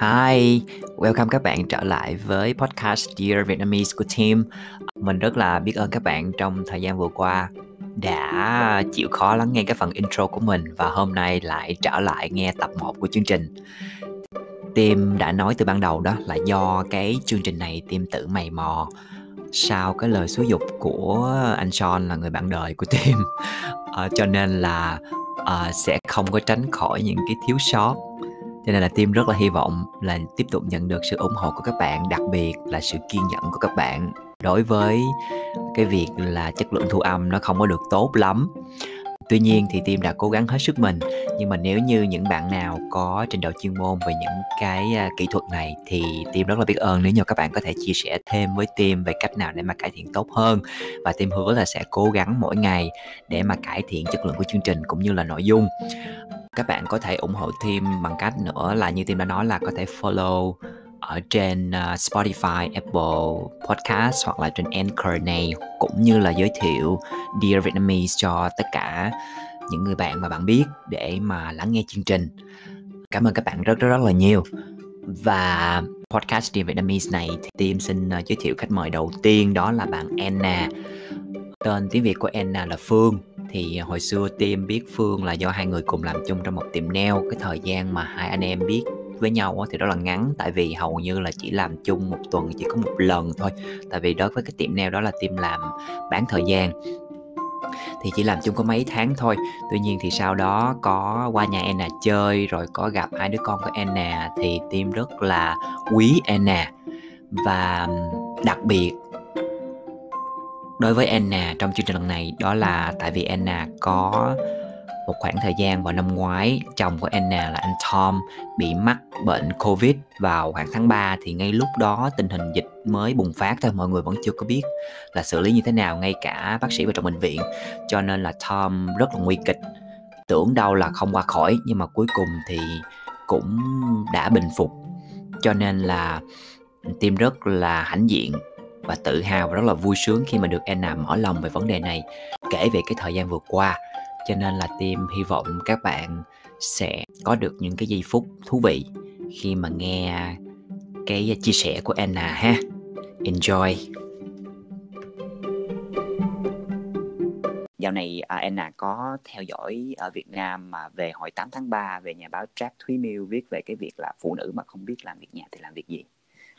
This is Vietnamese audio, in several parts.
Hi, welcome các bạn trở lại với podcast Dear Vietnamese của team. Mình rất là biết ơn các bạn trong thời gian vừa qua đã chịu khó lắng nghe cái phần intro của mình và hôm nay lại trở lại nghe tập 1 của chương trình. Tim đã nói từ ban đầu đó là do cái chương trình này Tim tự mày mò sau cái lời xúi dục của anh Sean là người bạn đời của Tim. À, ờ, cho nên là à, sẽ không có tránh khỏi những cái thiếu sót cho nên là team rất là hy vọng là tiếp tục nhận được sự ủng hộ của các bạn, đặc biệt là sự kiên nhẫn của các bạn. Đối với cái việc là chất lượng thu âm nó không có được tốt lắm. Tuy nhiên thì team đã cố gắng hết sức mình. Nhưng mà nếu như những bạn nào có trình độ chuyên môn về những cái à, kỹ thuật này thì team rất là biết ơn nếu như các bạn có thể chia sẻ thêm với team về cách nào để mà cải thiện tốt hơn. Và team hứa là sẽ cố gắng mỗi ngày để mà cải thiện chất lượng của chương trình cũng như là nội dung các bạn có thể ủng hộ team bằng cách nữa là như team đã nói là có thể follow ở trên uh, Spotify, Apple Podcast hoặc là trên Anchor này cũng như là giới thiệu Dear Vietnamese cho tất cả những người bạn mà bạn biết để mà lắng nghe chương trình. Cảm ơn các bạn rất rất rất là nhiều. Và podcast Dear Vietnamese này thì team xin uh, giới thiệu khách mời đầu tiên đó là bạn Anna. Tên tiếng Việt của Anna là Phương thì à, hồi xưa team biết Phương là do hai người cùng làm chung trong một tiệm nail cái thời gian mà hai anh em biết với nhau thì rất là ngắn. Tại vì hầu như là chỉ làm chung một tuần, chỉ có một lần thôi. Tại vì đối với cái tiệm nail đó là team làm bán thời gian. Thì chỉ làm chung có mấy tháng thôi. Tuy nhiên thì sau đó có qua nhà Anna chơi, rồi có gặp hai đứa con của Anna thì tim rất là quý Anna. Và đặc biệt đối với Anna trong chương trình lần này, đó là tại vì Anna có một khoảng thời gian vào năm ngoái, chồng của Anna là anh Tom bị mắc bệnh Covid vào khoảng tháng 3 thì ngay lúc đó tình hình dịch mới bùng phát thôi, mọi người vẫn chưa có biết là xử lý như thế nào, ngay cả bác sĩ vào trong bệnh viện. Cho nên là Tom rất là nguy kịch, tưởng đâu là không qua khỏi, nhưng mà cuối cùng thì cũng đã bình phục. Cho nên là tim rất là hãnh diện và tự hào và rất là vui sướng khi mà được Anna mở lòng về vấn đề này kể về cái thời gian vừa qua. Cho nên là team hy vọng các bạn sẽ có được những cái giây phút thú vị khi mà nghe cái chia sẻ của Anna ha. Enjoy. Dạo này à, Anna có theo dõi ở Việt Nam mà về hồi 8 tháng 3 về nhà báo Jack Thúy Miêu viết về cái việc là phụ nữ mà không biết làm việc nhà thì làm việc gì?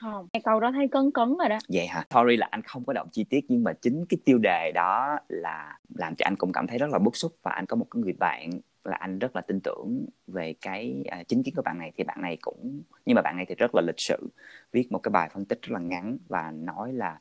Không. Cái câu đó thấy cấn cấn rồi đó. Vậy hả? Sorry là anh không có động chi tiết nhưng mà chính cái tiêu đề đó là làm cho anh cũng cảm thấy rất là bức xúc và anh có một cái người bạn là anh rất là tin tưởng về cái uh, chính kiến của bạn này. Thì bạn này cũng nhưng mà bạn này thì rất là lịch sự viết một cái bài phân tích rất là ngắn và nói là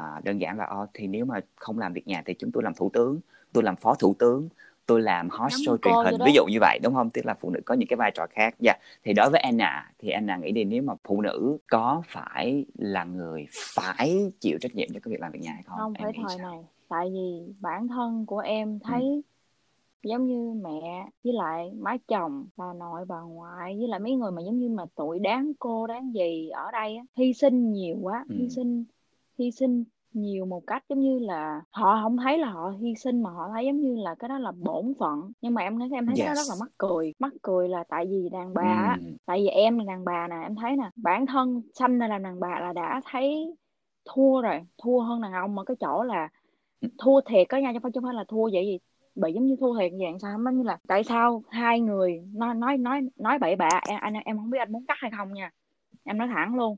uh, đơn giản là oh, thì nếu mà không làm việc nhà thì chúng tôi làm thủ tướng tôi làm phó thủ tướng tôi làm host show truyền hình ví dụ như vậy đúng không tức là phụ nữ có những cái vai trò khác dạ yeah. thì đối với Anna thì Anna nghĩ đi nếu mà phụ nữ có phải là người phải chịu trách nhiệm cho cái việc làm việc nhà hay không không phải thời sao? này tại vì bản thân của em thấy ừ. giống như mẹ với lại má chồng bà nội bà ngoại với lại mấy người mà giống như mà tuổi đáng cô đáng gì ở đây á, hy sinh nhiều quá ừ. hy sinh hy sinh nhiều một cách giống như là họ không thấy là họ hy sinh mà họ thấy giống như là cái đó là bổn phận nhưng mà em nói em thấy yes. cái đó rất là mắc cười mắc cười là tại vì đàn bà mm. tại vì em là đàn bà nè em thấy nè bản thân sanh ra làm đàn bà là đã thấy thua rồi thua hơn đàn ông mà cái chỗ là thua thiệt có nha chứ không phải là thua vậy gì bị giống như thua thiệt dạng sao giống như là tại sao hai người nói nói nói nói bậy bạ em anh em không biết anh muốn cắt hay không nha em nói thẳng luôn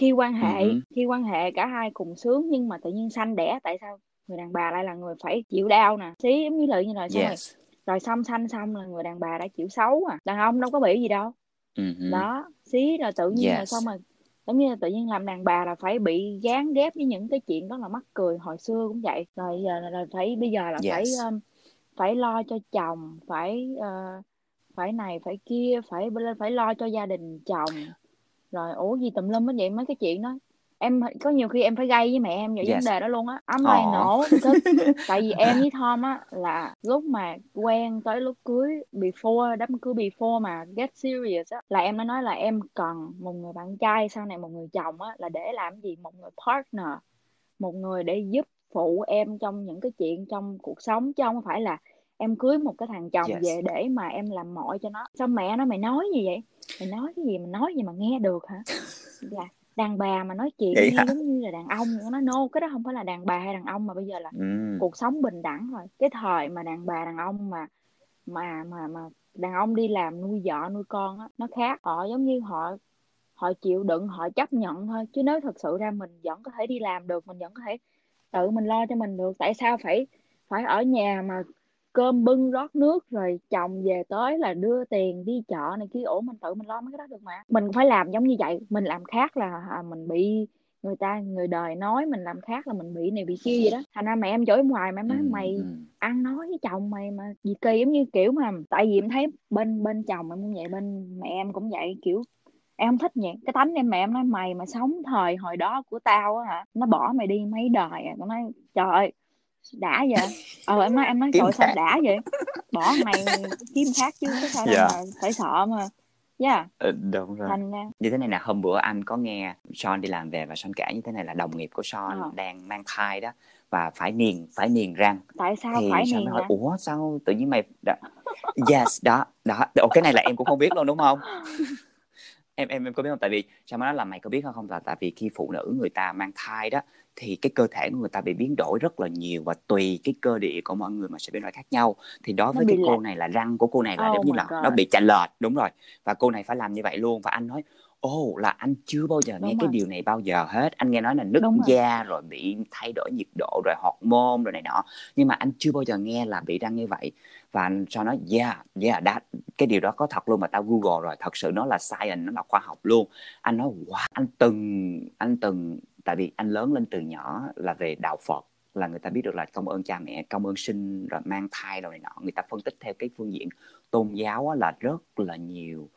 khi quan hệ uh-huh. khi quan hệ cả hai cùng sướng nhưng mà tự nhiên sanh đẻ tại sao người đàn bà lại là người phải chịu đau nè xí giống như là như là xong yes. rồi rồi xong sanh xong là người đàn bà đã chịu xấu à đàn ông đâu có bị gì đâu uh-huh. đó xí rồi tự nhiên yes. là xong rồi giống như là tự nhiên làm đàn bà là phải bị gán ghép với những cái chuyện đó là mắc cười hồi xưa cũng vậy rồi giờ là, là phải bây giờ là yes. phải um, phải lo cho chồng phải uh, phải này phải kia phải phải lo cho gia đình chồng rồi ủa gì tùm lum hết vậy? Mấy cái chuyện đó. Em có nhiều khi em phải gây với mẹ em về yes. vấn đề đó luôn á. Ấm này nổ tại vì em với Tom á là lúc mà quen tới lúc cưới before đám cưới before mà get serious á là em đã nói là em cần một người bạn trai sau này một người chồng á là để làm gì? Một người partner. Một người để giúp phụ em trong những cái chuyện trong cuộc sống chứ không phải là em cưới một cái thằng chồng Yes. về để mà em làm mọi cho nó. Sao mẹ nó mày nói gì vậy? Mày nói cái gì mà nói gì mà nghe được hả? Là đàn bà mà nói chuyện nghe hả? giống như là đàn ông nó nói no cái đó không phải là đàn bà hay đàn ông mà bây giờ là Ừm. cuộc sống bình đẳng rồi. Cái thời mà đàn bà đàn ông mà mà mà mà đàn ông đi làm nuôi vợ nuôi con á nó khác. Họ giống như họ họ chịu đựng họ chấp nhận thôi. Chứ nếu thật sự ra mình vẫn có thể đi làm được mình vẫn có thể tự mình lo cho mình được. Tại sao phải phải ở nhà mà cơm bưng rót nước rồi chồng về tới là đưa tiền đi chợ này kia. Ủa mình tự mình lo mấy cái đó được mà. Mình phải làm giống như vậy. Mình làm khác là à, mình bị người ta người đời nói mình làm khác là mình bị này bị kia vậy đó. Thành ra mẹ em chửi ngoài mẹ nói Ừm, mày ừm. ăn nói với chồng mày mà gì kỳ. Giống như kiểu mà tại vì em thấy bên bên chồng em cũng vậy bên mẹ em cũng vậy. Kiểu em không thích vậy cái tánh em mẹ em nói mày mà sống thời hồi đó của tao á hả nó bỏ mày đi mấy đời à. Tao nói trời ơi đã vậy? Ờ em nói em nói trời sao đã vậy? Bỏ này kiếm khác chứ có sao đâu Dạ. mà phải sợ mà. Yeah Ờ, đúng rồi. thành ra như thế này nè hôm bữa anh có nghe Sean đi làm về và Sean kể như thế này là đồng nghiệp của Sean Ờ. đang mang thai đó và phải niền phải niền răng. Tại sao thì phải Sean hỏi hả ủa sao tự nhiên mày yes đó đó. Ủa, cái này là em cũng không biết luôn đúng không em em em có biết không? Tại vì sao mà nói là mày có biết không? Là tại vì khi phụ nữ người ta mang thai đó thì cái cơ thể của người ta bị biến đổi rất là nhiều và tùy cái cơ địa của mọi người mà sẽ biến đổi khác nhau. Thì đối với cái cô lệch. này là răng của cô này là Oh giống như là God. nó bị chạnh lệch đúng rồi. Và cô này phải làm như vậy luôn. Và anh nói ồ là anh chưa bao giờ nghe Đúng cái rồi. điều này bao giờ hết. Anh nghe nói là nứt Đúng rồi. da rồi bị thay đổi nhiệt độ rồi hormone rồi này nọ. Nhưng mà anh chưa bao giờ nghe là bị răng như vậy. Và anh cho nói yeah yeah that cái điều đó có thật luôn mà tao google rồi. Thật sự nó là science nó là khoa học luôn. Anh nói wow anh từng anh từng tại vì anh lớn lên từ nhỏ là về đạo phật là người ta biết được là công ơn cha mẹ công ơn sinh rồi mang thai rồi này nọ. Người ta phân tích theo cái phương diện tôn giáo là rất là nhiều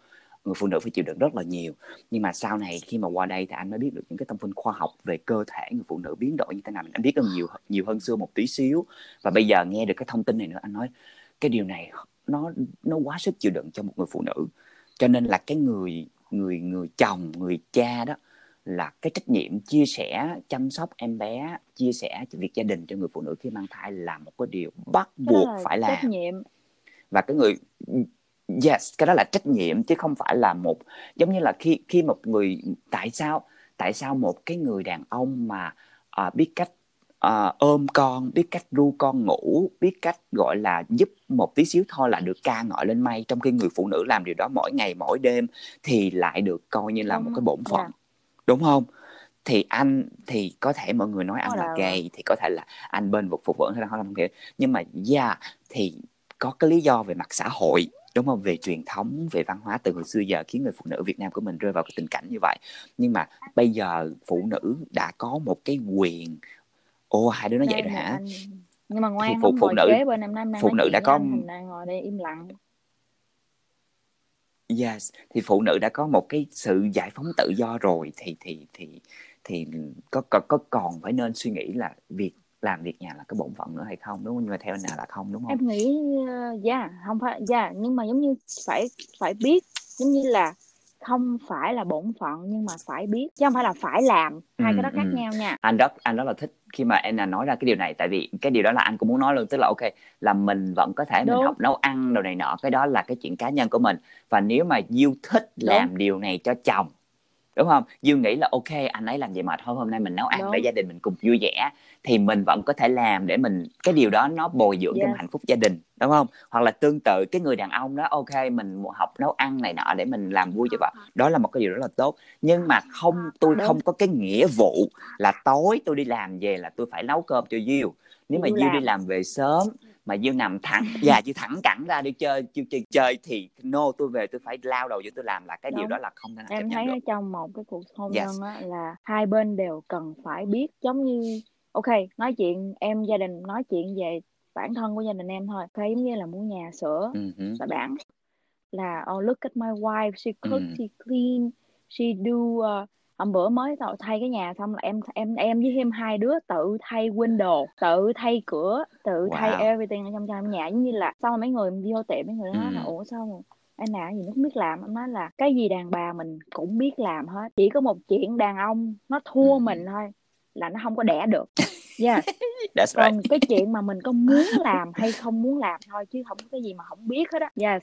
người phụ nữ phải chịu đựng rất là nhiều. Nhưng mà sau này khi mà qua đây thì anh mới biết được những cái thông tin khoa học về cơ thể người phụ nữ biến đổi như thế nào. Anh biết được nhiều nhiều hơn xưa một tí xíu. Và bây giờ nghe được cái thông tin này nữa anh nói cái điều này nó nó quá sức chịu đựng cho một người phụ nữ. Cho nên là cái người người người chồng người cha đó là cái trách nhiệm chia sẻ chăm sóc em bé chia sẻ việc gia đình cho người phụ nữ khi mang thai là một cái điều bắt buộc là phải trách làm. nhiệm. Và cái người yes cái đó là trách nhiệm chứ không phải là một giống như là khi khi một người tại sao tại sao một cái người đàn ông mà à, biết cách à, ôm con biết cách ru con ngủ biết cách gọi là giúp một tí xíu thôi là được ca ngợi lên mây trong khi người phụ nữ làm điều đó mỗi ngày mỗi đêm thì lại được coi như là một cái bổn phận. Dạ. đúng không? Thì anh thì có thể mọi người nói anh là- gay thì có thể là anh bên vực phục vụ hay là không hiểu. Nhưng mà yeah thì có cái lý do về mặt xã hội đúng không? Về truyền thống về văn hóa từ hồi xưa giờ khiến người phụ nữ Việt Nam của mình rơi vào cái tình cảnh như vậy. Nhưng mà bây giờ phụ nữ đã có một cái quyền. Ô hai đứa nói vậy rồi hả? anh nhưng mà ngoan phụ- phụ ngồi nữ- bên em đang phụ nữ đã có- anh, đang ngồi đây im lặng. Yes thì phụ nữ đã có một cái sự giải phóng tự do rồi thì thì thì thì có có, có còn phải nên suy nghĩ là việc làm việc nhà là cái bổn phận nữa hay không đúng không? Nhưng mà theo anh nào là không đúng không? Em nghĩ ờ, dạ không phải dạ nhưng mà giống như phải phải biết giống như là không phải là bổn phận nhưng mà phải biết chứ không phải là phải làm hai Ừ, cái đó khác ừ. nhau nha. Anh rất anh rất là thích khi mà Anna nói ra cái điều này tại vì cái điều đó là anh cũng muốn nói luôn tức là ok là mình vẫn có thể mình Đúng. học nấu ăn đồ này nọ cái đó là cái chuyện cá nhân của mình. Và nếu mà Diêu thích làm điều này cho chồng đúng không Diêu nghĩ là ok anh ấy làm vậy mệt thôi hôm nay mình nấu ăn Đúng. để gia đình mình cùng vui vẻ thì mình vẫn có thể làm để mình cái điều đó nó bồi dưỡng cho Yes. mình hạnh phúc gia đình đúng không hoặc là tương tự cái người đàn ông đó ok mình học nấu ăn này nọ để mình làm vui cho vợ đó là một cái điều rất là tốt nhưng mà không tôi Đúng. không có cái nghĩa vụ là tối tôi đi làm về là tôi phải nấu cơm cho Diêu nếu mà Diêu đi làm. làm về sớm mà Diêu nằm thẳng và Diêu thẳng cẳng ra đi chơi chơi chơi, chơi thì no tôi về tôi phải lao đầu vô tôi làm là cái điều Đúng. đó là không thể nào em thấy ở trong một cái cuộc hôn Yes. nhân á là hai bên đều cần phải biết giống như ok nói chuyện em gia đình nói chuyện về bản thân của gia đình em thôi ok giống như là mua nhà sửa hứ. xã bản là oh look at my wife she cook Ừ. she clean she do uh, hôm bữa mới tạo thay cái nhà xong là em em em với em hai đứa tự thay window tự thay cửa tự thay Wow. everything ở trong trong nhà giống như là sau mấy người vô tiệm mấy người nói là Ừ. ủa sao mà anh nào gì nó không biết làm em nói là cái gì đàn bà mình cũng biết làm hết chỉ có một chuyện đàn ông nó thua Ừ. mình thôi là nó không có đẻ được yes That's còn right. cái chuyện mà mình có muốn làm hay không muốn làm thôi chứ không có cái gì mà không biết hết á yes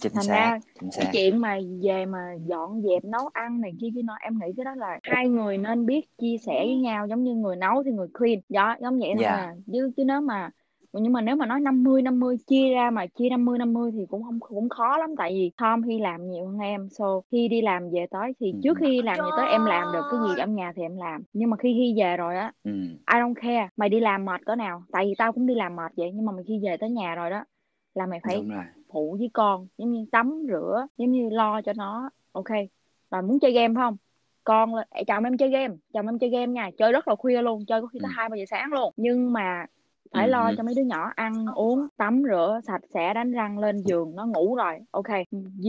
Chính thành xác, ra chính cái xác. chuyện mà về mà dọn dẹp nấu ăn này kia kia nọ em nghĩ cái đó là hai người nên biết chia sẻ với nhau giống như người nấu thì người clean đó giống vậy Yeah. à chứ chứ nếu mà nhưng mà nếu mà nói 50 50 chia ra mà chia 50 50 thì cũng không cũng khó lắm tại vì Tom khi làm nhiều hơn em so khi đi làm về tới thì Ừ. trước khi làm về tới em làm được cái gì ở nhà thì em làm nhưng mà khi khi về rồi á Ừ. I don't care mày đi làm mệt cỡ nào tại vì tao cũng đi làm mệt vậy nhưng mà mày khi về tới nhà rồi đó là mày phải phụ với con giống như tắm rửa giống như lo cho nó. Ok rồi muốn chơi game phải không? Con là "Ê, chồng em chơi game. Chồng em chơi game nha. Chơi rất là khuya luôn chơi có khi tới Ừ. hai ba giờ sáng luôn. Nhưng mà phải Ừ lo hứ. cho mấy đứa nhỏ ăn uống tắm rửa sạch sẽ đánh răng lên giường nó ngủ rồi. Ok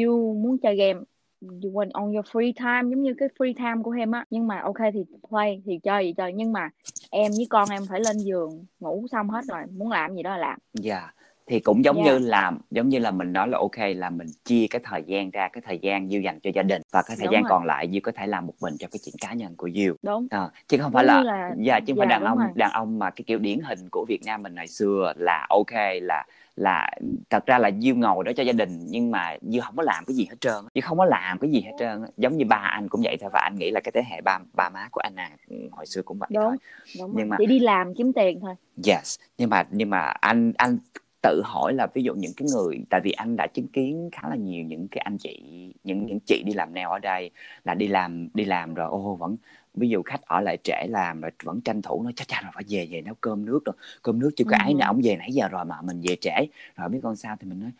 you muốn chơi game you want on your free time giống như cái free time của em á. Nhưng mà ok thì play thì chơi gì chơi. Nhưng mà em với con em phải lên giường ngủ xong hết rồi muốn làm gì đó là làm. Dạ. Thì cũng giống Yeah. như là giống như là mình nói là ok là mình chia cái thời gian ra cái thời gian dư dành cho gia đình và cái thời Đúng gian rồi. còn lại dư có thể làm một mình cho cái chuyện cá nhân của dư. đúng À, chứ không Giống phải là, là- dạ chứ không phải dạ, đàn đúng ông rồi. đàn ông mà cái kiểu điển hình của Việt Nam mình ngày xưa là ok là là thật ra là dư ngồi đó cho gia đình nhưng mà dư không có làm cái gì hết trơn dư không có làm cái gì hết trơn giống như ba anh cũng vậy thôi và anh nghĩ là cái thế hệ ba ba má của anh à hồi xưa cũng vậy đúng thôi đúng Nhưng rồi. mà- chỉ đi làm kiếm tiền thôi Yes, nhưng mà nhưng mà anh anh tự hỏi là ví dụ những cái người tại vì anh đã chứng kiến khá là nhiều những cái anh chị những những chị đi làm nail ở đây là đi làm đi làm rồi ô vẫn ví dụ khách ở lại trễ làm rồi vẫn tranh thủ nói chắc chắn rồi phải về về nấu cơm nước rồi cơm nước chưa có Ừ ấy nào ông về nãy giờ rồi mà mình về trễ. Rồi biết con sao thì mình nói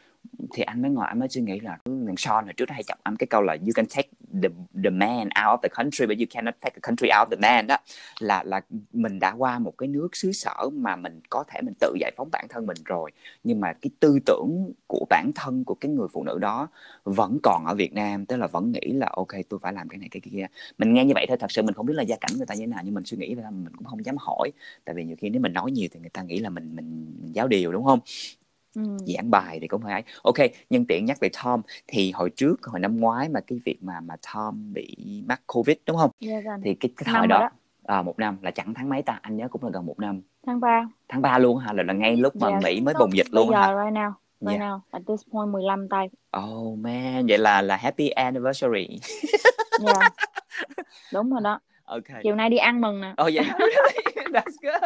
thì anh mới ngồi anh mới suy nghĩ là thằng Sean hồi trước nó hay chọc anh cái câu là you can take the the man out of the country but you cannot take the country out of the man đó. Là là mình đã qua một cái nước xứ sở mà mình có thể mình tự giải phóng bản thân mình rồi. Nhưng mà cái tư tưởng của bản thân của cái người phụ nữ đó vẫn còn ở Việt Nam tức là vẫn nghĩ là ok tôi phải làm cái này cái kia. Mình nghe như vậy thôi thật sự mình không biết là gia cảnh người ta như thế nào nhưng mình suy nghĩ vậy thôi mình cũng không dám hỏi. Tại vì nhiều khi nếu mình nói nhiều thì người ta nghĩ là mình mình, mình giáo điều đúng không? Ừ. giảng bài thì cũng phải ấy. ok nhân tiện nhắc về Tom thì hồi trước hồi năm ngoái mà cái việc mà mà Tom bị mắc covid đúng không Yes, anh. thì cái, cái thời đó, đó. À, một năm là chẳng tháng mấy ta anh nhớ cũng là gần một năm tháng 3 tháng 3 luôn hả là, là ngay lúc mà Yes. Mỹ mới bùng dịch luôn hả giờ right now right Yeah. now at this point 15 tay oh man vậy là là happy anniversary yeah. đúng rồi đó ok chiều nay đi ăn mừng nè Oh yeah, that's good.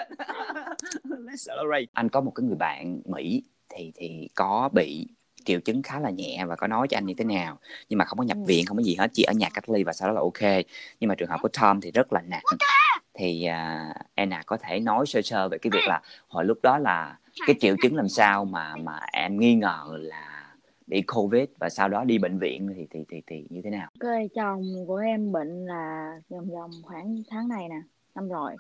Let's celebrate. Anh có một cái người bạn Mỹ thì thì có bị triệu chứng khá là nhẹ và có nói cho anh như thế nào. Nhưng mà không có nhập Ừ. viện không có gì hết chỉ ở nhà cách ly và sau đó là ok. Nhưng mà trường hợp của Tom thì rất là nặng. Thì uh, Anna có thể nói sơ sơ về cái việc là hồi lúc đó là cái triệu chứng làm sao mà mà em nghi ngờ là bị covid và sau đó đi bệnh viện thì thì thì, thì như thế nào? Ok chồng của em bệnh là vòng vòng khoảng tháng này nè năm rồi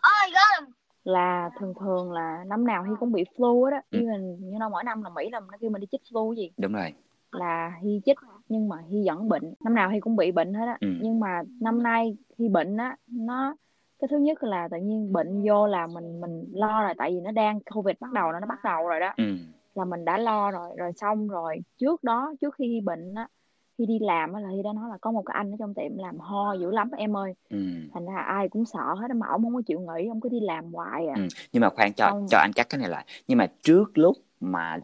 là thường thường là năm nào Hi cũng bị flu á. Đó Ừ. even như nó mỗi năm là Mỹ là nó kêu mình đi chích flu gì. Đúng rồi. Là Hi chích nhưng mà Hi vẫn bệnh. Năm nào Hi cũng bị bệnh hết á. Ừ. nhưng mà năm nay Hi bệnh á nó cái thứ nhất là tự nhiên bệnh vô là mình mình lo rồi tại vì nó đang covid bắt đầu nó nó bắt đầu rồi đó. Ừ. Là mình đã lo rồi rồi xong rồi trước đó trước khi Hi bệnh á khi đi làm là Hi đã nói là có một cái anh ở trong tiệm làm ho dữ lắm em ơi. Ừ. Thành ra ai cũng sợ hết mà ông không có chịu nghỉ ông cứ đi làm hoài à. Ừ. nhưng mà khoan cho Xong- cho anh cắt cái này lại. Nhưng mà trước lúc mà